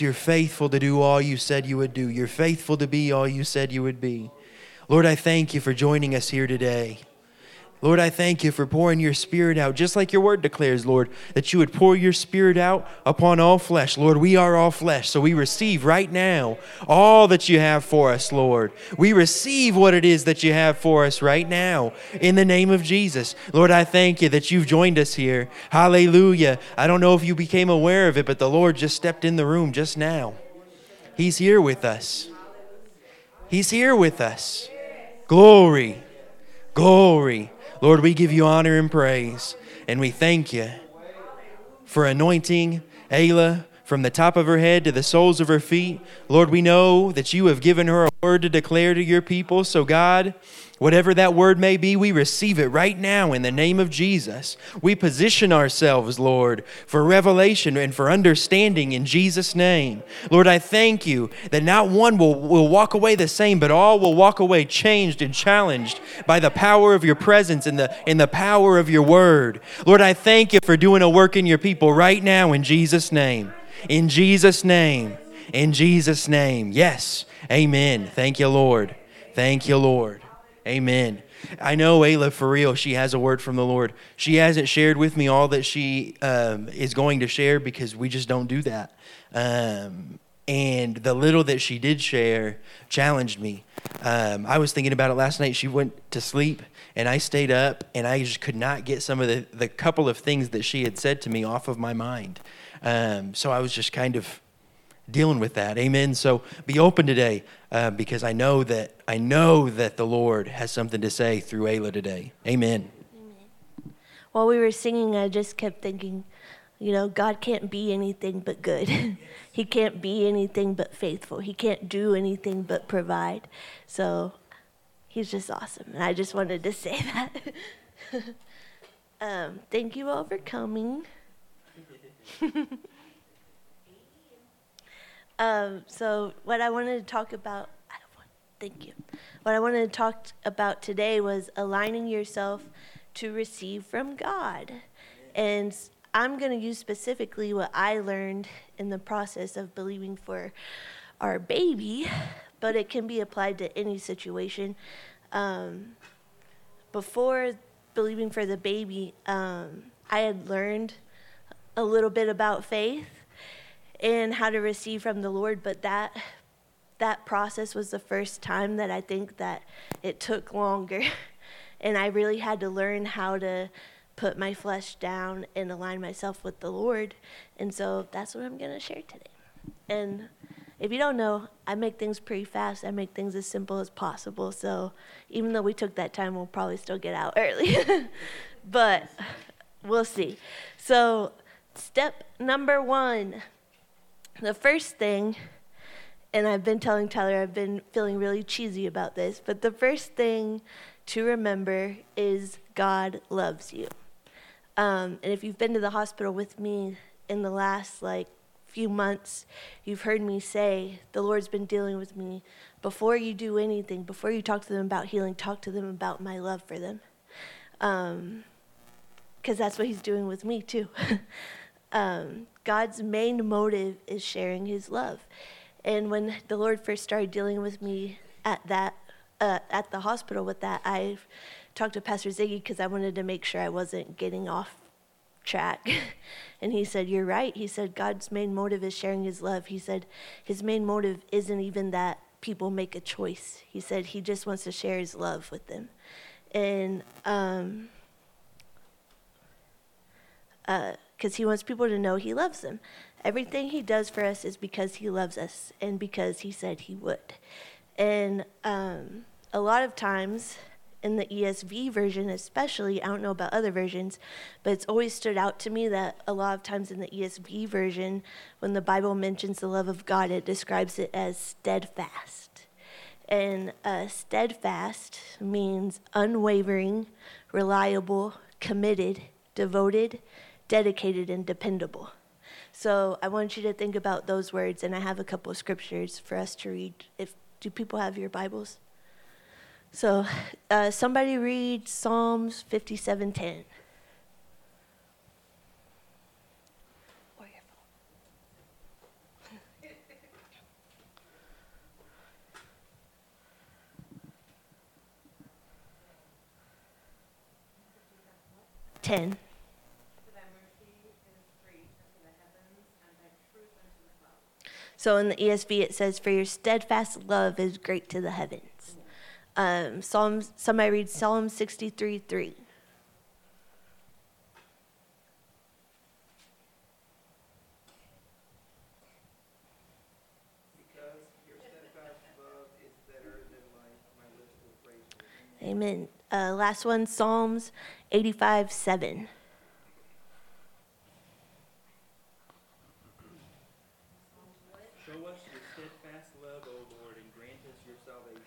You're faithful to do all you said you would do. You're faithful to be all you said you would be. Lord, I thank you for joining us here today. Lord, I thank you for pouring your spirit out, just like your word declares, Lord, that you would pour your spirit out upon all flesh. Lord, we are all flesh, so we receive right now all that you have for us, Lord. We receive what it is that you have for us right now in the name of Jesus. Lord, I thank you that you've joined us here. Hallelujah. I don't know if you became aware of it, but the Lord just stepped in the room just now. He's here with us. He's here with us. Glory. Glory. Lord, we give you honor and praise, and we thank you for anointing Ayla from the top of her head to the soles of her feet. Lord, we know that you have given her a word to declare to your people. So, God, Whatever that word may be, we receive it right now in the name of Jesus. We position ourselves, Lord, for revelation and for understanding in Jesus' name. Lord, I thank you that not one will, will walk away the same, but all will walk away changed and challenged by the power of your presence and the, and the power of your word. Lord, I thank you for doing a work in your people right now in Jesus' name. In Jesus' name. In Jesus' name. Yes. Amen. Thank you, Lord. Thank you, Lord. Amen. I know Ayla for real. She has a word from the Lord. She hasn't shared with me all that she um, is going to share because we just don't do that. Um, and the little that she did share challenged me. Um, I was thinking about it last night. She went to sleep, and I stayed up, and I just could not get some of the, the couple of things that she had said to me off of my mind. Um, so I was just kind of dealing with that. Amen. So be open today uh, because I know that I know that the Lord has something to say through Ayla today. Amen. While we were singing, I just kept thinking, you know, God can't be anything but good. he can't be anything but faithful. He can't do anything but provide. So he's just awesome. And I just wanted to say that. um, thank you all for coming. Um, so what I wanted to talk about, want, thank you. What I wanted to talk about today was aligning yourself to receive from God, and I'm going to use specifically what I learned in the process of believing for our baby, but it can be applied to any situation. Um, before believing for the baby, um, I had learned a little bit about faith and how to receive from the Lord, but that that process was the first time that I think that it took longer. and I really had to learn how to put my flesh down and align myself with the Lord. And so that's what I'm going to share today. And if you don't know, I make things pretty fast. I make things as simple as possible. So even though we took that time, we'll probably still get out early. but we'll see. So, step number one the first thing, and I've been telling Tyler, I've been feeling really cheesy about this, but the first thing to remember is God loves you. Um, and if you've been to the hospital with me in the last like few months, you've heard me say, the Lord's been dealing with me. Before you do anything, before you talk to them about healing, talk to them about my love for them. Because um, that's what He's doing with me too. um, God's main motive is sharing His love. And when the Lord first started dealing with me at that uh, at the hospital with that, I talked to Pastor Ziggy because I wanted to make sure I wasn't getting off track. and he said, You're right. He said, God's main motive is sharing his love. He said, His main motive isn't even that people make a choice. He said, He just wants to share his love with them. And, um, uh, because he wants people to know he loves them. Everything he does for us is because he loves us and because he said he would. And um, a lot of times, in the ESV version, especially, I don't know about other versions, but it's always stood out to me that a lot of times in the ESV version, when the Bible mentions the love of God, it describes it as steadfast. And uh, steadfast means unwavering, reliable, committed, devoted, dedicated and dependable. So I want you to think about those words, and I have a couple of scriptures for us to read. If do people have your Bibles? So uh, somebody read Psalms fifty-seven ten. Ten. So in the ESV it says, "For your steadfast love is great to the heavens." Um, Psalms. Somebody read Psalm sixty-three three. Amen. Uh, last one, Psalms 85 7. Show us your steadfast love, O Lord, and grant us your salvation.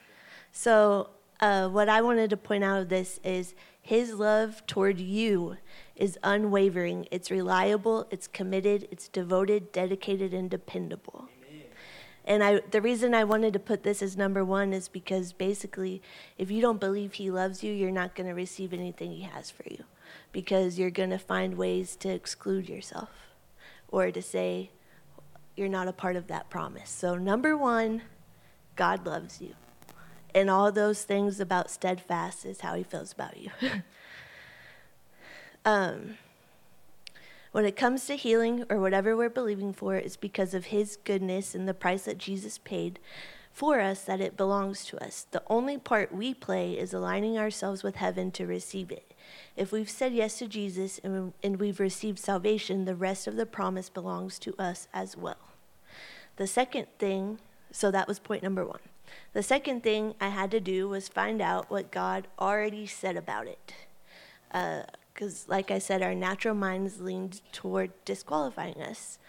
So, uh, what I wanted to point out of this is his love toward you is unwavering, it's reliable, it's committed, it's devoted, dedicated, and dependable. And I, the reason I wanted to put this as number one is because basically, if you don't believe He loves you, you're not going to receive anything He has for you, because you're going to find ways to exclude yourself, or to say you're not a part of that promise. So number one, God loves you, and all those things about steadfast is how He feels about you. um, when it comes to healing or whatever we're believing for, it's because of His goodness and the price that Jesus paid for us that it belongs to us. The only part we play is aligning ourselves with heaven to receive it. If we've said yes to Jesus and, and we've received salvation, the rest of the promise belongs to us as well. The second thing, so that was point number one. The second thing I had to do was find out what God already said about it. Uh, because, like I said, our natural minds lean toward disqualifying us.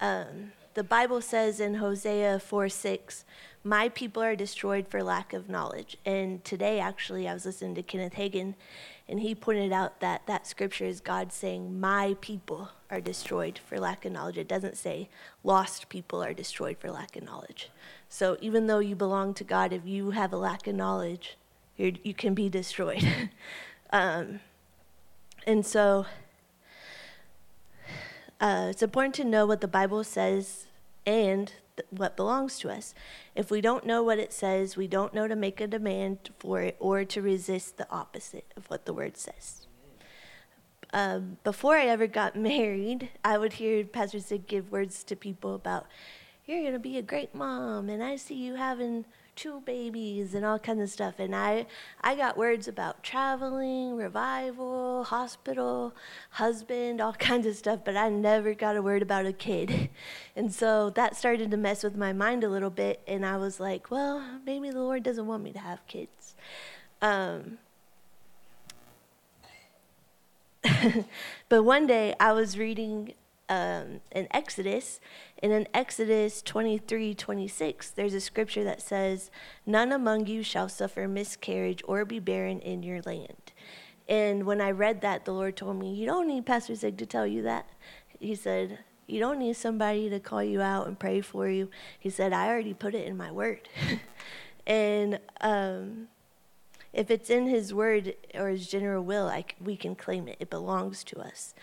Um, the Bible says in Hosea 4 6, My people are destroyed for lack of knowledge. And today, actually, I was listening to Kenneth Hagin, and he pointed out that that scripture is God saying, My people are destroyed for lack of knowledge. It doesn't say lost people are destroyed for lack of knowledge. So, even though you belong to God, if you have a lack of knowledge, you can be destroyed. um, and so uh, it's important to know what the Bible says and th- what belongs to us. If we don't know what it says, we don't know to make a demand for it or to resist the opposite of what the word says. Um, before I ever got married, I would hear Pastor give words to people about, You're going to be a great mom, and I see you having two babies and all kinds of stuff. And i i got words about traveling revival hospital husband all kinds of stuff but i never got a word about a kid. And so that started to mess with my mind a little bit and i was like well maybe the lord doesn't want me to have kids. Um, but one day i was reading um, in Exodus, and in Exodus 23 26, there's a scripture that says, None among you shall suffer miscarriage or be barren in your land. And when I read that, the Lord told me, You don't need Pastor Zig to tell you that. He said, You don't need somebody to call you out and pray for you. He said, I already put it in my word. and um, if it's in His word or His general will, I, we can claim it, it belongs to us.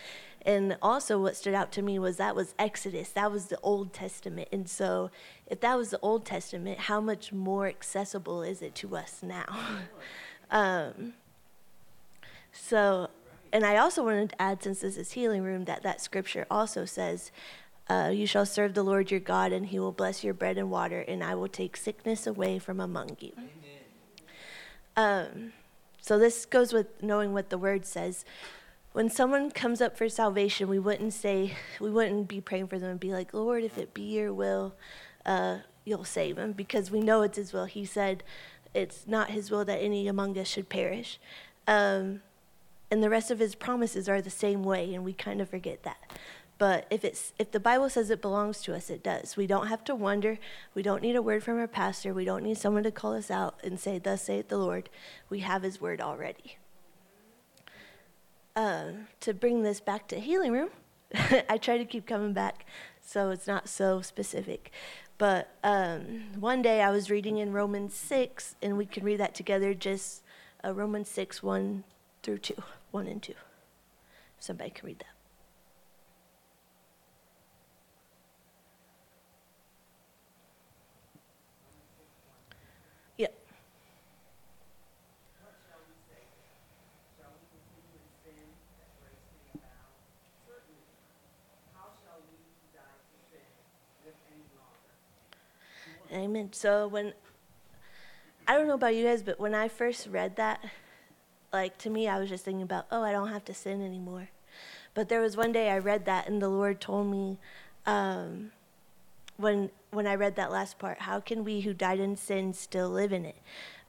And also, what stood out to me was that was Exodus. That was the Old Testament. And so, if that was the Old Testament, how much more accessible is it to us now? um, so, and I also wanted to add, since this is Healing Room, that that scripture also says, uh, You shall serve the Lord your God, and he will bless your bread and water, and I will take sickness away from among you. Um, so, this goes with knowing what the word says when someone comes up for salvation, we wouldn't say, we wouldn't be praying for them and be like, Lord, if it be your will, uh, you'll save them, because we know it's His will. He said, it's not His will that any among us should perish. Um, and the rest of His promises are the same way, and we kind of forget that. But if it's if the Bible says it belongs to us, it does. We don't have to wonder. We don't need a word from our pastor. We don't need someone to call us out and say, "Thus saith the Lord." We have His word already uh, to bring this back to healing room, I try to keep coming back so it's not so specific. But um, one day I was reading in Romans 6, and we can read that together just uh, Romans 6, 1 through 2, 1 and 2. Somebody can read that. Amen. So when I don't know about you guys, but when I first read that, like to me, I was just thinking about, oh, I don't have to sin anymore. But there was one day I read that, and the Lord told me, um, when when I read that last part, how can we who died in sin still live in it?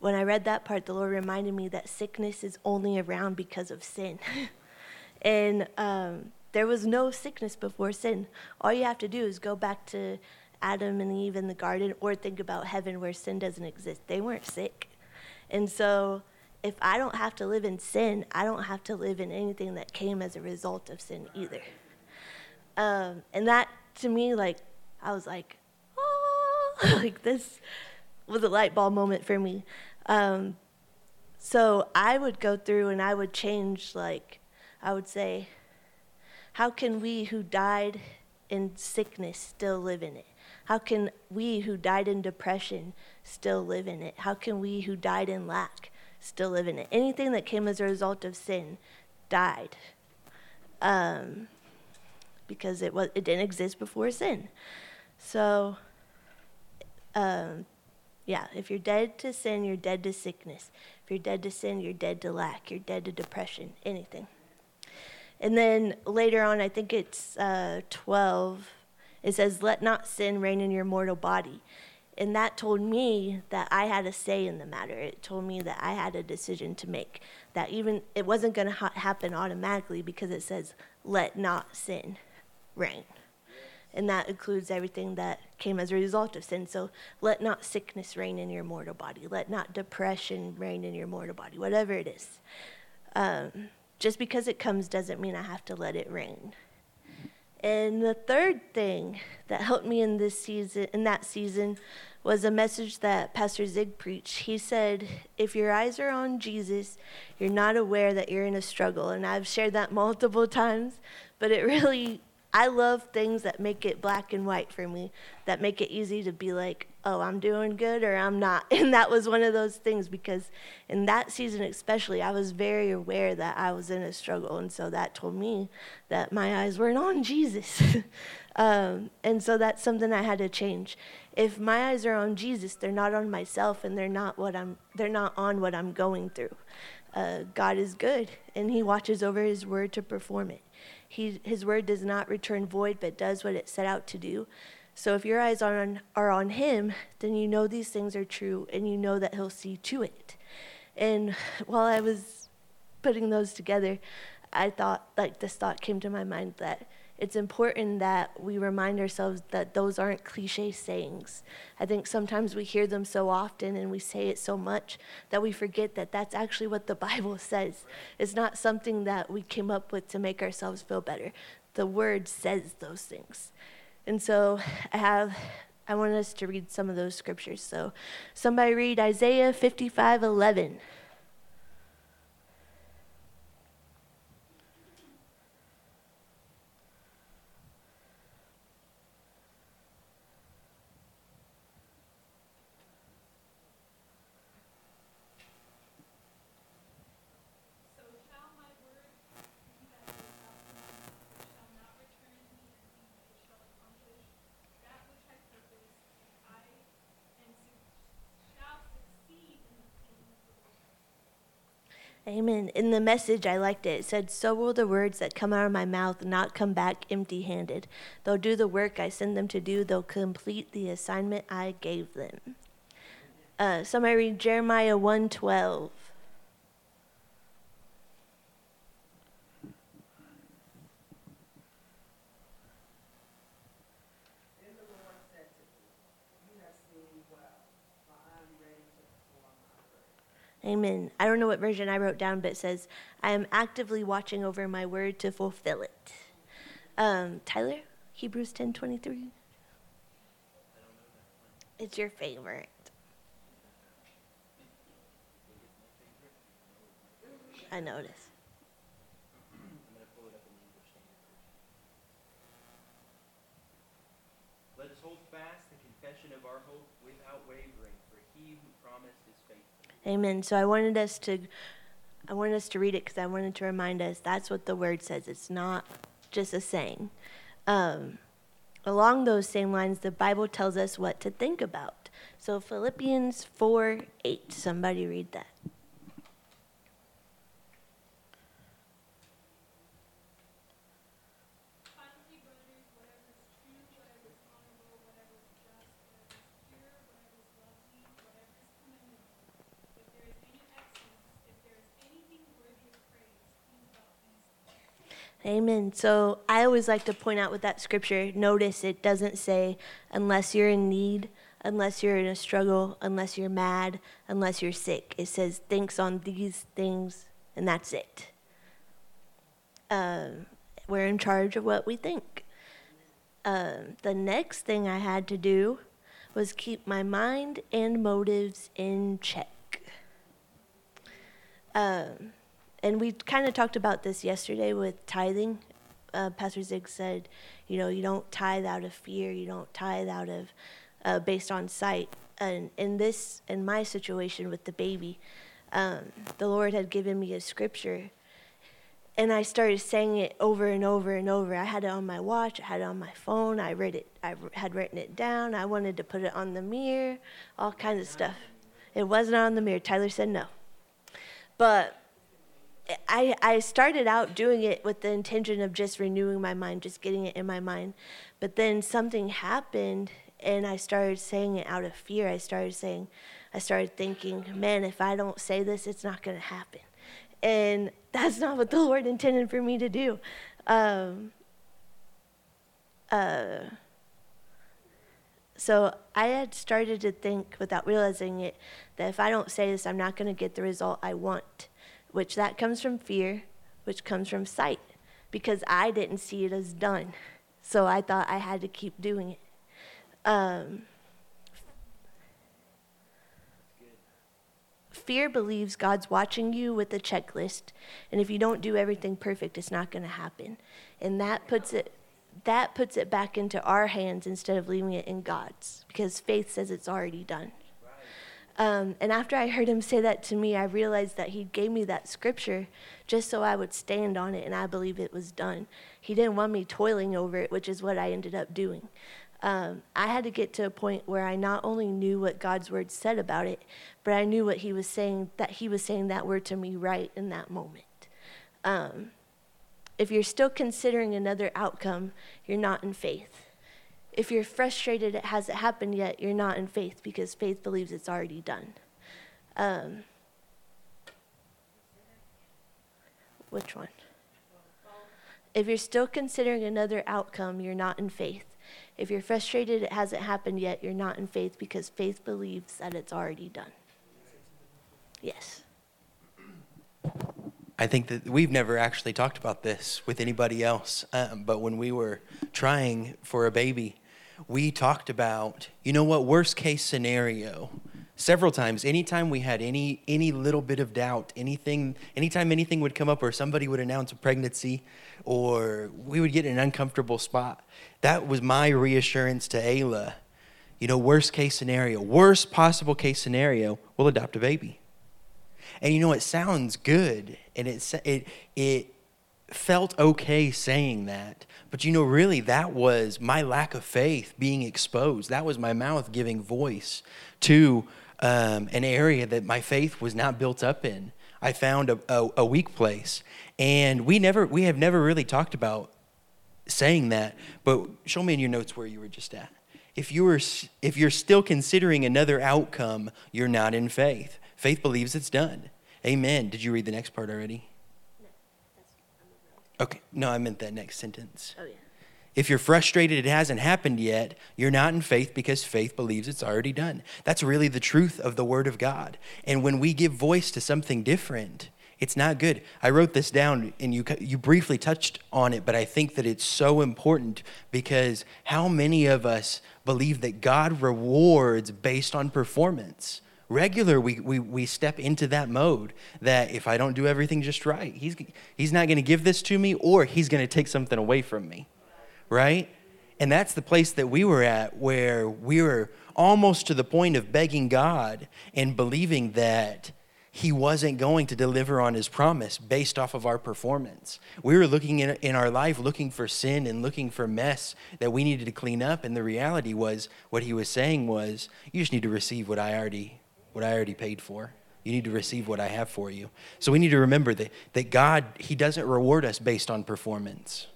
When I read that part, the Lord reminded me that sickness is only around because of sin, and um, there was no sickness before sin. All you have to do is go back to Adam and Eve in the garden, or think about heaven where sin doesn't exist. They weren't sick, and so if I don't have to live in sin, I don't have to live in anything that came as a result of sin either. Um, and that to me, like, I was like, oh, like this was a light bulb moment for me. Um, so I would go through and I would change, like, I would say, how can we who died in sickness still live in it? How can we who died in depression still live in it? How can we who died in lack still live in it. Anything that came as a result of sin died. Um, because it was it didn't exist before sin. So um, yeah, if you're dead to sin, you're dead to sickness. If you're dead to sin, you're dead to lack. You're dead to depression, anything. And then later on, I think it's uh, 12, it says, Let not sin reign in your mortal body and that told me that I had a say in the matter. It told me that I had a decision to make. That even it wasn't going to ha- happen automatically because it says, "Let not sin reign," and that includes everything that came as a result of sin. So, let not sickness reign in your mortal body. Let not depression reign in your mortal body. Whatever it is, um, just because it comes doesn't mean I have to let it reign. And the third thing that helped me in this season, in that season, was a message that Pastor Zig preached. He said, If your eyes are on Jesus, you're not aware that you're in a struggle. And I've shared that multiple times, but it really, I love things that make it black and white for me, that make it easy to be like, oh, I'm doing good or I'm not. And that was one of those things because in that season, especially, I was very aware that I was in a struggle. And so that told me that my eyes weren't on Jesus. um, and so that's something I had to change if my eyes are on Jesus, they're not on myself and they're not what I'm they're not on what I'm going through. Uh, God is good and he watches over his word to perform it. He, his word does not return void but does what it set out to do. So if your eyes are on, are on him, then you know these things are true and you know that he'll see to it. And while I was putting those together, I thought, like, this thought came to my mind that it's important that we remind ourselves that those aren't cliche sayings. I think sometimes we hear them so often and we say it so much that we forget that that's actually what the Bible says. It's not something that we came up with to make ourselves feel better. The Word says those things. And so I have. I want us to read some of those scriptures. So, somebody read Isaiah 55 Amen. In the message, I liked it. It said, So will the words that come out of my mouth not come back empty handed. They'll do the work I send them to do, they'll complete the assignment I gave them. Uh, somebody read Jeremiah 1 12. Amen. I don't know what version I wrote down, but it says, I am actively watching over my word to fulfill it. Um, Tyler, Hebrews 10 23. It's your favorite. I noticed. Let us hold fast the confession of our hope without wavering, for he who promised is faithful. Amen. So I wanted us to I wanted us to read it because I wanted to remind us that's what the word says. It's not just a saying. Um, along those same lines, the Bible tells us what to think about. So Philippians 4 8. Somebody read that. Finally, brothers, whatever is true, whatever is honorable, whatever is just, whatever is pure, whatever is lovely, whatever is commendable, if there is any excellence, if there is anything worthy of praise, think about these things. Amen. So I always like to point out with that scripture, notice it doesn't say unless you're in need, unless you're in a struggle, unless you're mad, unless you're sick. It says thinks on these things, and that's it. Um, we're in charge of what we think. Um, the next thing I had to do was keep my mind and motives in check. Um, and we kind of talked about this yesterday with tithing. Uh, Pastor Zig said, you know, you don't tithe out of fear, you don't tithe out of uh, based on sight. And in this, in my situation with the baby, um, the Lord had given me a scripture, and I started saying it over and over and over. I had it on my watch, I had it on my phone, I read it, I had written it down. I wanted to put it on the mirror, all kinds of stuff. It wasn't on the mirror. Tyler said no, but I, I started out doing it with the intention of just renewing my mind, just getting it in my mind. But then something happened and I started saying it out of fear. I started saying, I started thinking, man, if I don't say this, it's not going to happen. And that's not what the Lord intended for me to do. Um, uh, so I had started to think, without realizing it, that if I don't say this, I'm not going to get the result I want which that comes from fear, which comes from sight, because I didn't see it as done. So I thought I had to keep doing it. Um, fear believes God's watching you with a checklist, and if you don't do everything perfect, it's not going to happen. And that puts it that puts it back into our hands instead of leaving it in God's, because faith says it's already done. Um, and after I heard him say that to me, I realized that he gave me that scripture just so I would stand on it and I believe it was done. He didn't want me toiling over it, which is what I ended up doing. Um, I had to get to a point where I not only knew what God's word said about it, but I knew what he was saying, that he was saying that word to me right in that moment. Um, if you're still considering another outcome, you're not in faith if you're frustrated it hasn't happened yet, you're not in faith because faith believes it's already done. Um, which one? If you're still considering another outcome, you're not in faith. If you're frustrated it hasn't happened yet, you're not in faith because faith believes that it's already done. Yes. I think that we've never actually talked about this with anybody else, um, but when we were trying for a baby, we talked about, you know what, worst case scenario. Several times, anytime we had any any little bit of doubt, anything, anytime anything would come up, or somebody would announce a pregnancy, or we would get in an uncomfortable spot, that was my reassurance to Ayla. You know, worst case scenario, worst possible case scenario, we'll adopt a baby. And you know, it sounds good, and it it it felt okay saying that, but you know, really, that was my lack of faith being exposed. That was my mouth giving voice to um, an area that my faith was not built up in. I found a, a, a weak place, and we never, we have never really talked about saying that. But show me in your notes where you were just at. If you were, if you're still considering another outcome, you're not in faith. Faith believes it's done. Amen. Did you read the next part already? Okay, no, I meant that next sentence. Oh, yeah. If you're frustrated it hasn't happened yet, you're not in faith because faith believes it's already done. That's really the truth of the Word of God. And when we give voice to something different, it's not good. I wrote this down and you, you briefly touched on it, but I think that it's so important because how many of us believe that God rewards based on performance? Regular we, we, we step into that mode that if i don't do everything just right he's, he's not going to give this to me or he's going to take something away from me right and that's the place that we were at where we were almost to the point of begging god and believing that he wasn't going to deliver on his promise based off of our performance. We were looking in, in our life, looking for sin and looking for mess that we needed to clean up. And the reality was, what he was saying was, you just need to receive what I already, what I already paid for. You need to receive what I have for you. So we need to remember that, that God, He doesn't reward us based on performance.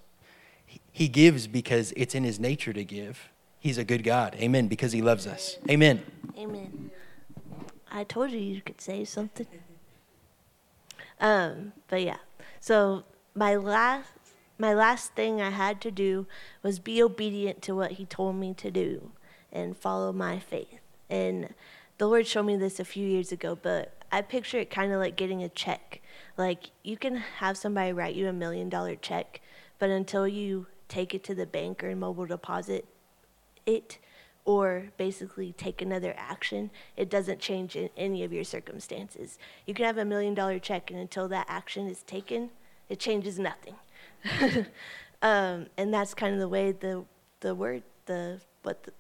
He- He gives because it's in His nature to give. He's a good God. Amen. Because He loves us. Amen. Amen. I told you you could say something. Um, but yeah. So my last my last thing I had to do was be obedient to what he told me to do and follow my faith. And the Lord showed me this a few years ago, but I picture it kind of like getting a check. Like you can have somebody write you a million dollar check, but until you take it to the bank or mobile deposit it or basically take another action, it doesn't change in any of your circumstances. You can have a million dollar check, and until that action is taken, it changes nothing. um, and that's kind of the way the the word the what the,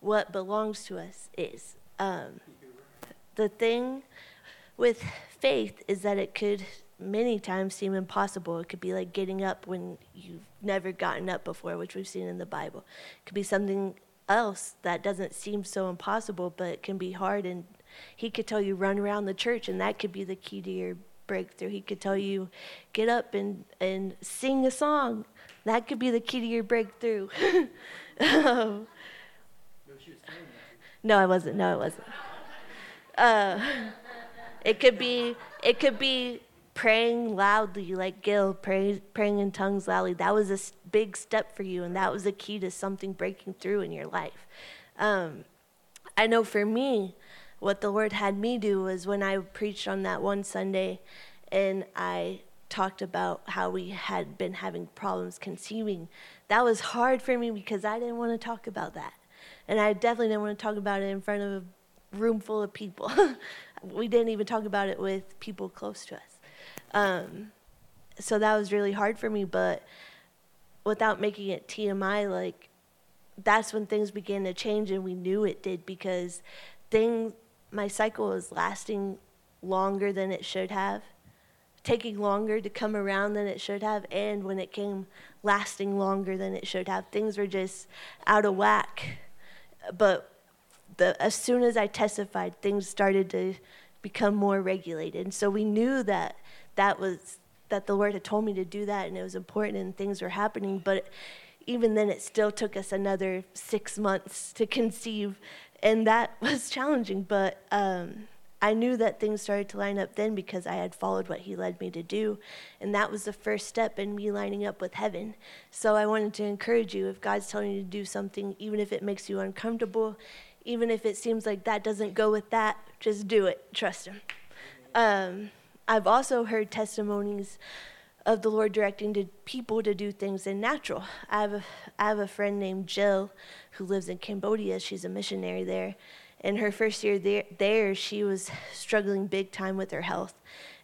what belongs to us is. Um, the thing with faith is that it could many times seem impossible. It could be like getting up when you've never gotten up before, which we've seen in the Bible. It could be something else that doesn't seem so impossible, but it can be hard. And he could tell you run around the church, and that could be the key to your breakthrough. He could tell you get up and and sing a song. That could be the key to your breakthrough. um, no, I wasn't. No, I wasn't. Uh, it could be it could be praying loudly like Gil pray, praying in tongues loudly. That was a big step for you, and that was a key to something breaking through in your life. Um, I know for me, what the Lord had me do was when I preached on that one Sunday, and I talked about how we had been having problems conceiving. That was hard for me because I didn't want to talk about that, and I definitely didn't want to talk about it in front of a room full of people. we didn't even talk about it with people close to us. Um, so that was really hard for me, but without making it TMI, like that's when things began to change, and we knew it did because things, my cycle was lasting longer than it should have, taking longer to come around than it should have, and when it came, lasting longer than it should have. Things were just out of whack. But the, as soon as I testified, things started to become more regulated. And so we knew that that was that the Lord had told me to do that, and it was important, and things were happening. But even then, it still took us another six months to conceive, and that was challenging. But um, I knew that things started to line up then because I had followed what He led me to do, and that was the first step in me lining up with heaven. So I wanted to encourage you: if God's telling you to do something, even if it makes you uncomfortable, even if it seems like that doesn't go with that, just do it. Trust Him. Um, I've also heard testimonies of the Lord directing to people to do things in natural. I have a, I have a friend named Jill who lives in Cambodia. She's a missionary there. In her first year there, there she was struggling big time with her health.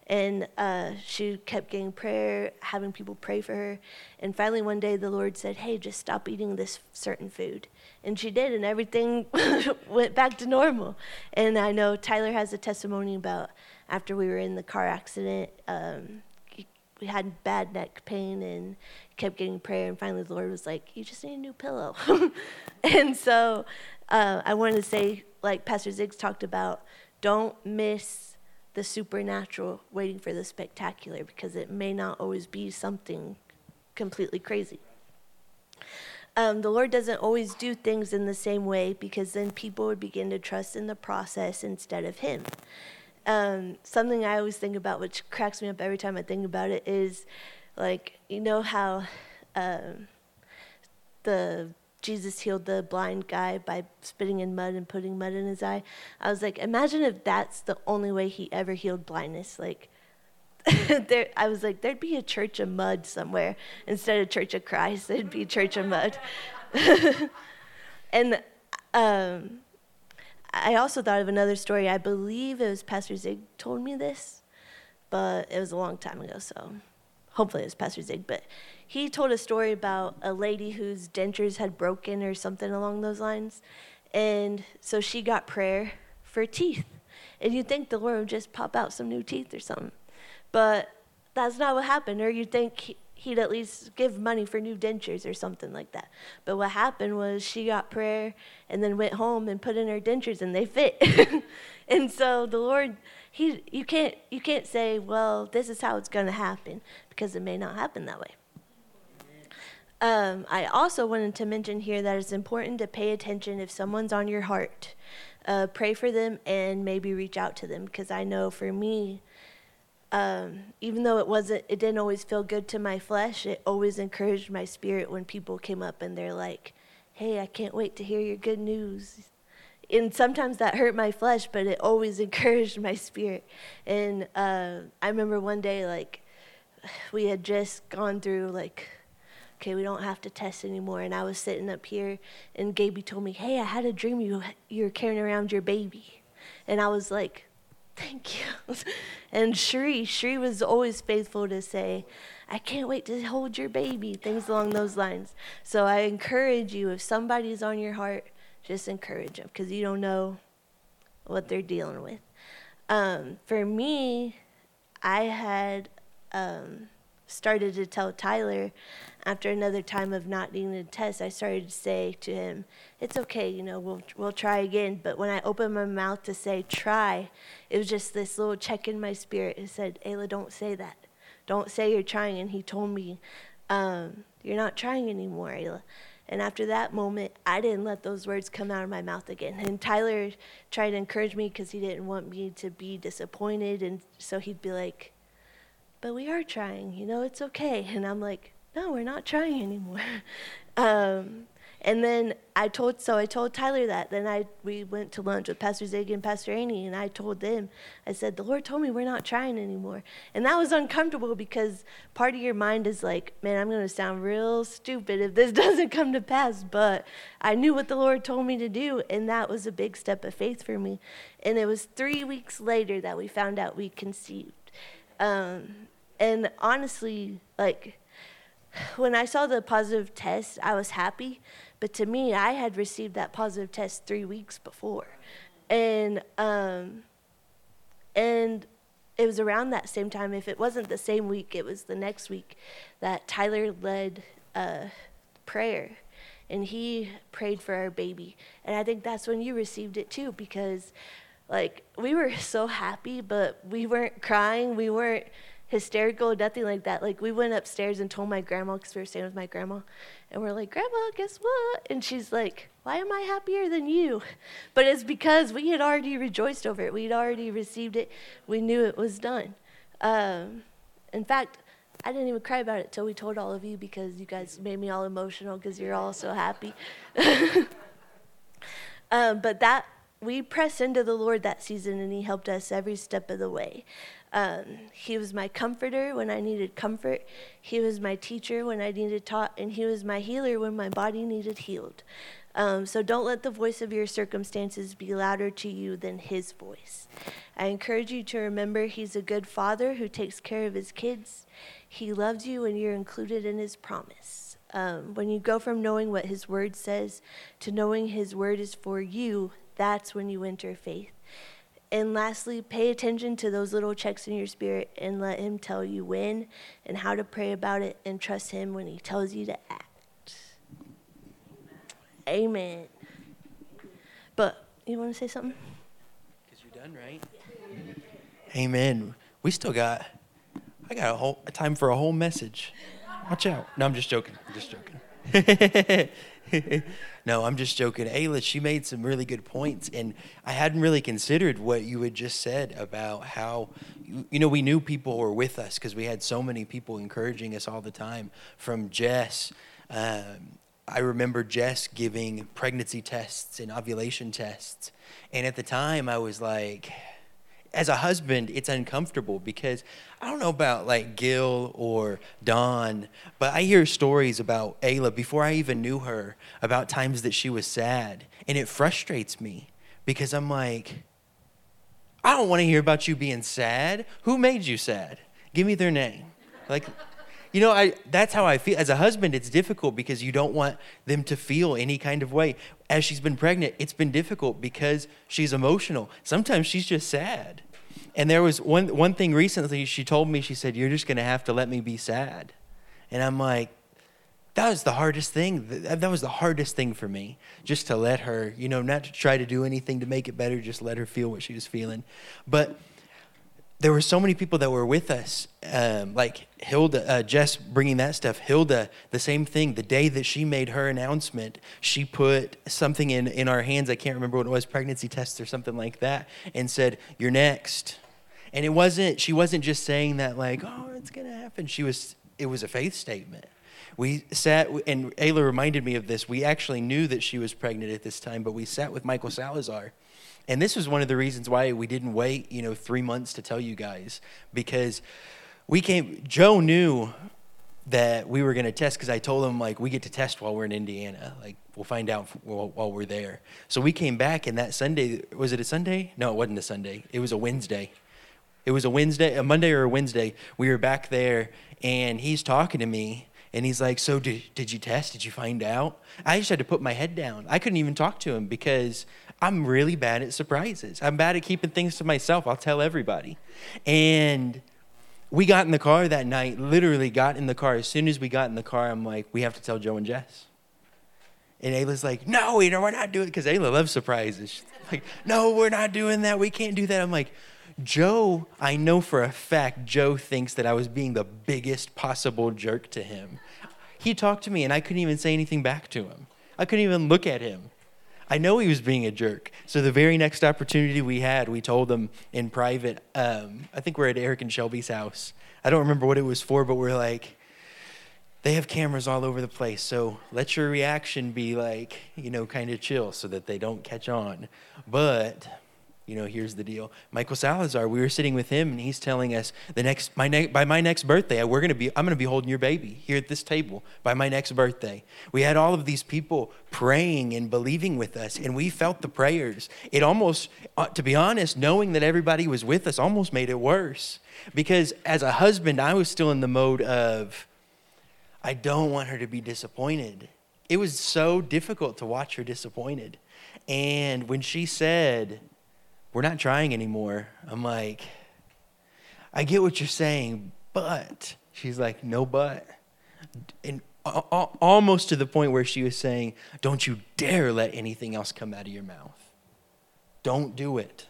And uh, she kept getting prayer, having people pray for her. And finally, one day, the Lord said, Hey, just stop eating this certain food. And she did, and everything went back to normal. And I know Tyler has a testimony about after we were in the car accident, um, we had bad neck pain and kept getting prayer. And finally, the Lord was like, You just need a new pillow. and so uh, I wanted to say, like Pastor Ziggs talked about, don't miss the supernatural waiting for the spectacular because it may not always be something completely crazy. Um, the Lord doesn't always do things in the same way because then people would begin to trust in the process instead of Him. Um, something I always think about, which cracks me up every time I think about it, is like, you know how um, the Jesus healed the blind guy by spitting in mud and putting mud in his eye. I was like, imagine if that's the only way he ever healed blindness. Like, there, I was like, there'd be a church of mud somewhere instead of Church of Christ. There'd be church of mud. and um, I also thought of another story. I believe it was Pastor Zig told me this, but it was a long time ago, so hopefully it was Pastor Zig. But he told a story about a lady whose dentures had broken or something along those lines. And so she got prayer for teeth. And you'd think the Lord would just pop out some new teeth or something. But that's not what happened. Or you'd think he- he'd at least give money for new dentures or something like that. But what happened was she got prayer and then went home and put in her dentures and they fit. and so the Lord, he, you can't you can't say, well, this is how it's going to happen because it may not happen that way. Um, I also wanted to mention here that it's important to pay attention if someone's on your heart. Uh, pray for them and maybe reach out to them because I know for me, um, even though it wasn't, it didn't always feel good to my flesh. It always encouraged my spirit when people came up and they're like, "Hey, I can't wait to hear your good news." And sometimes that hurt my flesh, but it always encouraged my spirit. And uh, I remember one day, like, we had just gone through like okay, we don't have to test anymore. And I was sitting up here, and Gaby told me, hey, I had a dream you you're carrying around your baby, and I was like, thank you. and Shri, Shri was always faithful to say, I can't wait to hold your baby, things along those lines. So I encourage you, if somebody's on your heart, just encourage them because you don't know what they're dealing with. Um, for me, I had um, started to tell Tyler after another time of not needing to test, I started to say to him, "It's okay, you know, we'll we'll try again." But when I opened my mouth to say "try," it was just this little check in my spirit. It said, "Ayla, don't say that. Don't say you're trying." And he told me, um, "You're not trying anymore, Ayla." And after that moment, I didn't let those words come out of my mouth again. And Tyler tried to encourage me because he didn't want me to be disappointed, and so he'd be like, "But we are trying, you know, it's okay." And I'm like, no, we're not trying anymore. um, and then I told, so I told Tyler that. Then I, we went to lunch with Pastor Zig and Pastor Annie, and I told them, I said, the Lord told me we're not trying anymore. And that was uncomfortable because part of your mind is like, man, I'm going to sound real stupid if this doesn't come to pass. But I knew what the Lord told me to do, and that was a big step of faith for me. And it was three weeks later that we found out we conceived. Um, and honestly, like, when I saw the positive test, I was happy. But to me, I had received that positive test three weeks before, and um, and it was around that same time. If it wasn't the same week, it was the next week that Tyler led uh, prayer, and he prayed for our baby. And I think that's when you received it too, because like we were so happy, but we weren't crying. We weren't hysterical, nothing like that. Like we went upstairs and told my grandma because we were staying with my grandma, and we're like, "Grandma, guess what?" And she's like, "Why am I happier than you?" But it's because we had already rejoiced over it. We'd already received it. We knew it was done. Um, in fact, I didn't even cry about it till we told all of you because you guys made me all emotional because you're all so happy. um, but that we pressed into the Lord that season, and He helped us every step of the way. Um, he was my comforter when I needed comfort. He was my teacher when I needed taught, and he was my healer when my body needed healed. Um, so don't let the voice of your circumstances be louder to you than his voice. I encourage you to remember he's a good father who takes care of his kids. He loves you, and you're included in his promise. Um, when you go from knowing what his word says to knowing his word is for you, that's when you enter faith. And lastly, pay attention to those little checks in your spirit and let Him tell you when and how to pray about it and trust Him when He tells you to act. Amen. But you want to say something? Because you're done, right? Amen. We still got, I got a whole a time for a whole message. Watch out. No, I'm just joking. I'm just joking. no, I'm just joking. Ayla, she made some really good points, and I hadn't really considered what you had just said about how, you, know, we knew people were with us because we had so many people encouraging us all the time. From Jess, um, I remember Jess giving pregnancy tests and ovulation tests, and at the time I was like, as a husband, it's uncomfortable because I don't know about like Gil or Don, but I hear stories about Ayla before I even knew her about times that she was sad. And it frustrates me because I'm like, I don't want to hear about you being sad. Who made you sad? Give me their name. Like, you know, I that's how I feel as a husband. It's difficult because you don't want them to feel any kind of way. As she's been pregnant, it's been difficult because she's emotional. Sometimes she's just sad. And there was one one thing recently. She told me, she said, "You're just going to have to let me be sad," and I'm like, that was the hardest thing. That was the hardest thing for me, just to let her, you know, not to try to do anything to make it better, just let her feel what she was feeling. But there were so many people that were with us, um, like Hilda, uh, Jess bringing that stuff. Hilda, the same thing. The day that she made her announcement, she put something in, in our hands. I can't remember what it was, pregnancy tests or something like that, and said, You're next. And it wasn't, she wasn't just saying that, like, Oh, it's going to happen. She was, it was a faith statement. We sat, and Ayla reminded me of this. We actually knew that she was pregnant at this time, but we sat with Michael Salazar and this was one of the reasons why we didn't wait, you know, three months to tell you guys because we came. Joe knew that we were going to test because I told him like we get to test while we're in Indiana. Like we'll find out while, while we're there. So we came back, and that Sunday was it a Sunday? No, it wasn't a Sunday. It was a Wednesday. It was a Wednesday, a Monday or a Wednesday. We were back there, and he's talking to me, and he's like, "So did did you test? Did you find out?" I just had to put my head down. I couldn't even talk to him because I'm really bad at surprises. I'm bad at keeping things to myself. I'll tell everybody. And we got in the car that night, literally got in the car. As soon as we got in the car, I'm like, we have to tell Joe and Jess. And Ayla's like, no, we're not doing it because Ayla loves surprises. She's like, no, we're not doing that. We can't do that. I'm like, Joe, I know for a fact Joe thinks that I was being the biggest possible jerk to him. He talked to me and I couldn't even say anything back to him. I couldn't even look at him. I know he was being a jerk. So the very next opportunity we had, we told him in private. Um, I think we're at Eric and Shelby's house. I don't remember what it was for, but we're like, they have cameras all over the place. So let your reaction be like, you know, kind of chill so that they don't catch on. But you know, here's the deal. Michael Salazar, we were sitting with him, and he's telling us the next my ne- by my next birthday, we're gonna be I'm gonna be holding your baby here at this table by my next birthday. We had all of these people praying and believing with us, and we felt the prayers. It almost, uh, to be honest, knowing that everybody was with us, almost made it worse because as a husband, I was still in the mode of I don't want her to be disappointed. It was so difficult to watch her disappointed. And when she said, we're not trying anymore. I'm like, I get what you're saying, but she's like, no, but. And almost to the point where she was saying, don't you dare let anything else come out of your mouth. Don't do it.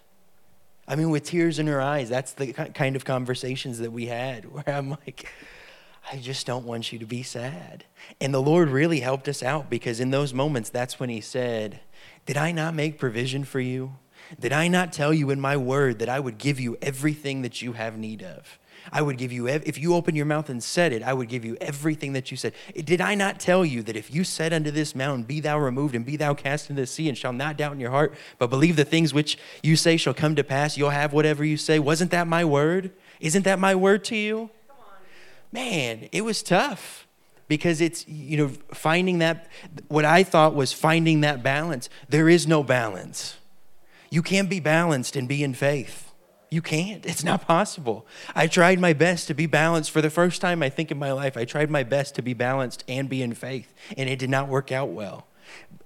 I mean, with tears in her eyes, that's the kind of conversations that we had where I'm like, I just don't want you to be sad. And the Lord really helped us out because in those moments, that's when He said, Did I not make provision for you? Did I not tell you in my word that I would give you everything that you have need of? I would give you, if you open your mouth and said it, I would give you everything that you said. Did I not tell you that if you said unto this mountain, Be thou removed and be thou cast into the sea, and shall not doubt in your heart, but believe the things which you say shall come to pass, you'll have whatever you say? Wasn't that my word? Isn't that my word to you? Man, it was tough because it's, you know, finding that, what I thought was finding that balance. There is no balance. You can't be balanced and be in faith. You can't. It's not possible. I tried my best to be balanced for the first time, I think, in my life. I tried my best to be balanced and be in faith, and it did not work out well.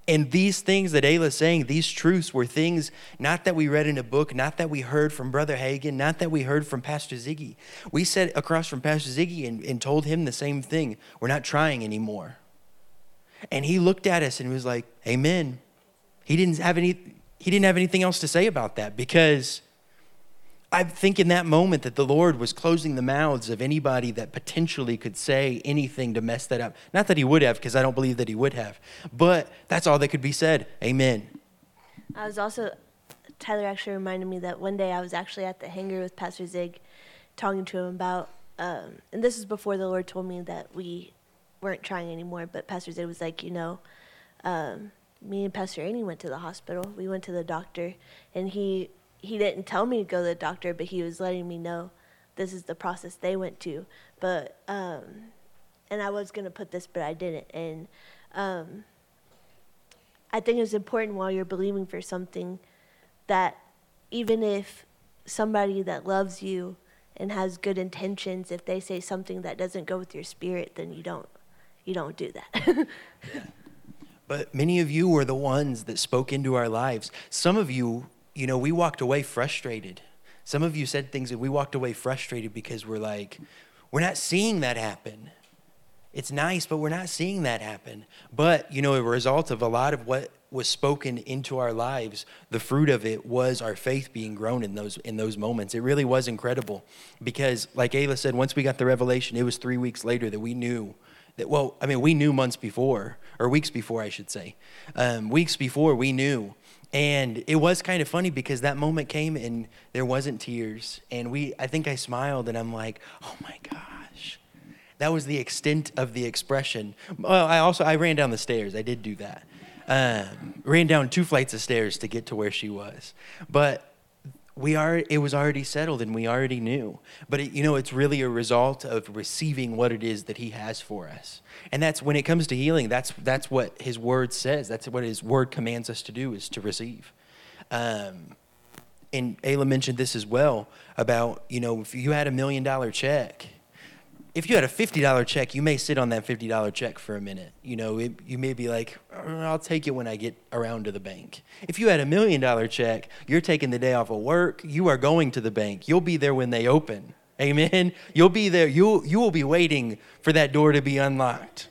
And these things that Ayla's saying, these truths were things not that we read in a book, not that we heard from Brother Hagin, not that we heard from Pastor Ziggy. We sat across from Pastor Ziggy and, and told him the same thing. We're not trying anymore. And he looked at us and was like, Amen. He didn't have any he didn't have anything else to say about that because I think in that moment that the Lord was closing the mouths of anybody that potentially could say anything to mess that up. Not that he would have, because I don't believe that he would have, but that's all that could be said. Amen. I was also, Tyler actually reminded me that one day I was actually at the hangar with Pastor Zig talking to him about, um, and this is before the Lord told me that we weren't trying anymore, but Pastor Zig was like, you know, um, me and Pastor Annie went to the hospital. We went to the doctor, and he he didn't tell me to go to the doctor, but he was letting me know this is the process they went to. But um, and I was gonna put this, but I didn't. And um, I think it's important while you're believing for something that even if somebody that loves you and has good intentions, if they say something that doesn't go with your spirit, then you don't you don't do that. But many of you were the ones that spoke into our lives. Some of you, you know, we walked away frustrated. Some of you said things that we walked away frustrated because we're like, we're not seeing that happen. It's nice, but we're not seeing that happen. But, you know, a result of a lot of what was spoken into our lives, the fruit of it was our faith being grown in those in those moments. It really was incredible. Because like Ayla said, once we got the revelation, it was three weeks later that we knew that well, I mean, we knew months before, or weeks before, I should say. Um, weeks before we knew. And it was kind of funny because that moment came and there wasn't tears. And we I think I smiled and I'm like, oh my gosh. That was the extent of the expression. Well, I also I ran down the stairs. I did do that. Um, ran down two flights of stairs to get to where she was. But we are it was already settled and we already knew. But it, you know it's really a result of receiving what it is that he has for us. And that's when it comes to healing that's that's what his word says. That's what his word commands us to do is to receive. Um, and Ayla mentioned this as well about you know if you had a million dollar check if you had a $50 check, you may sit on that $50 check for a minute. You know, it, you may be like, "Uh, I'll take it when I get around to the bank. If you had a million dollar check, you're taking the day off of work, you are going to the bank. You'll be there when they open. Amen. You'll be there. You you will be waiting for that door to be unlocked.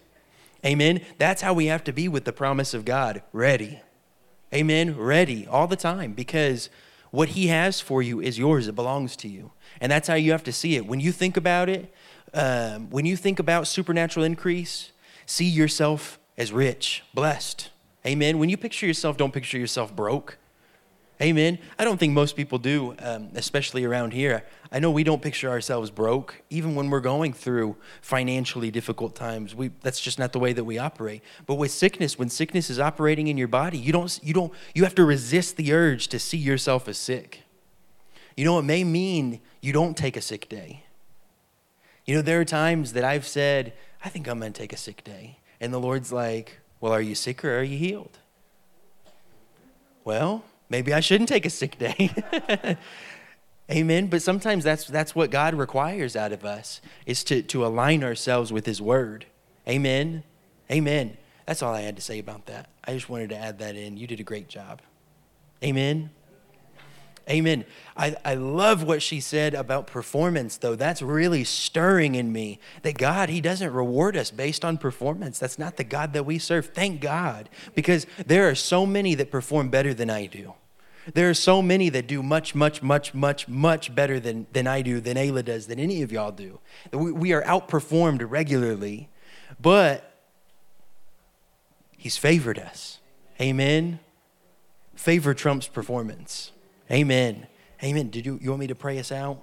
Amen. That's how we have to be with the promise of God, ready. Amen. Ready all the time because what he has for you is yours. It belongs to you. And that's how you have to see it. When you think about it, um, when you think about supernatural increase, see yourself as rich, blessed. Amen. When you picture yourself, don't picture yourself broke. Amen. I don't think most people do, um, especially around here. I know we don't picture ourselves broke, even when we're going through financially difficult times. We, that's just not the way that we operate. But with sickness, when sickness is operating in your body, you don't, you don't, you have to resist the urge to see yourself as sick. You know, it may mean you don't take a sick day. You know, there are times that I've said, I think I'm going to take a sick day. And the Lord's like, Well, are you sick or are you healed? Well, maybe I shouldn't take a sick day. Amen. But sometimes that's, that's what God requires out of us is to, to align ourselves with His Word. Amen. Amen. That's all I had to say about that. I just wanted to add that in. You did a great job. Amen. Amen. I, I love what she said about performance, though. That's really stirring in me that God, He doesn't reward us based on performance. That's not the God that we serve. Thank God. Because there are so many that perform better than I do. There are so many that do much, much, much, much, much better than, than I do, than Ayla does, than any of y'all do. We, we are outperformed regularly, but He's favored us. Amen. Favor trumps performance. Amen. Amen. Did you you want me to pray us out?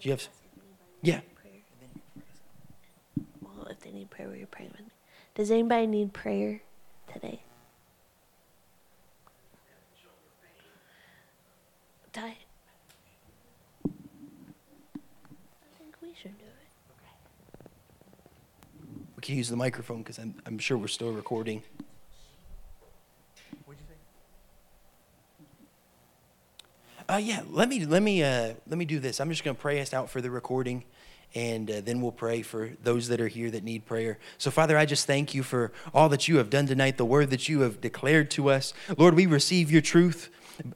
Do you have Yeah. Well, if they need prayer, will you pray with me? Does anybody need prayer today? Di- I think we should do it. We can use the microphone because I'm I'm sure we're still recording. Uh, yeah, let me let me uh, let me do this. I'm just going to pray us out for the recording, and uh, then we'll pray for those that are here that need prayer. So, Father, I just thank you for all that you have done tonight, the word that you have declared to us. Lord, we receive your truth.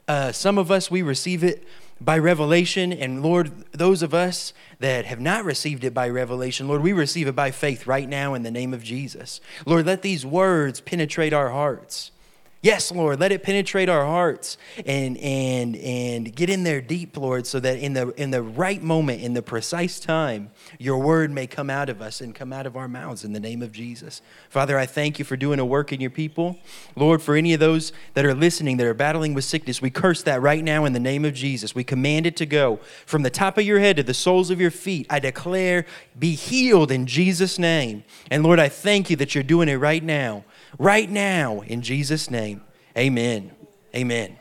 Uh, some of us we receive it by revelation, and Lord, those of us that have not received it by revelation, Lord, we receive it by faith right now in the name of Jesus. Lord, let these words penetrate our hearts. Yes, Lord, let it penetrate our hearts and and and get in there deep, Lord, so that in the in the right moment, in the precise time, your word may come out of us and come out of our mouths in the name of Jesus. Father, I thank you for doing a work in your people. Lord, for any of those that are listening that are battling with sickness, we curse that right now in the name of Jesus. We command it to go from the top of your head to the soles of your feet. I declare, be healed in Jesus' name. And Lord, I thank you that you're doing it right now right now in Jesus' name. Amen. Amen.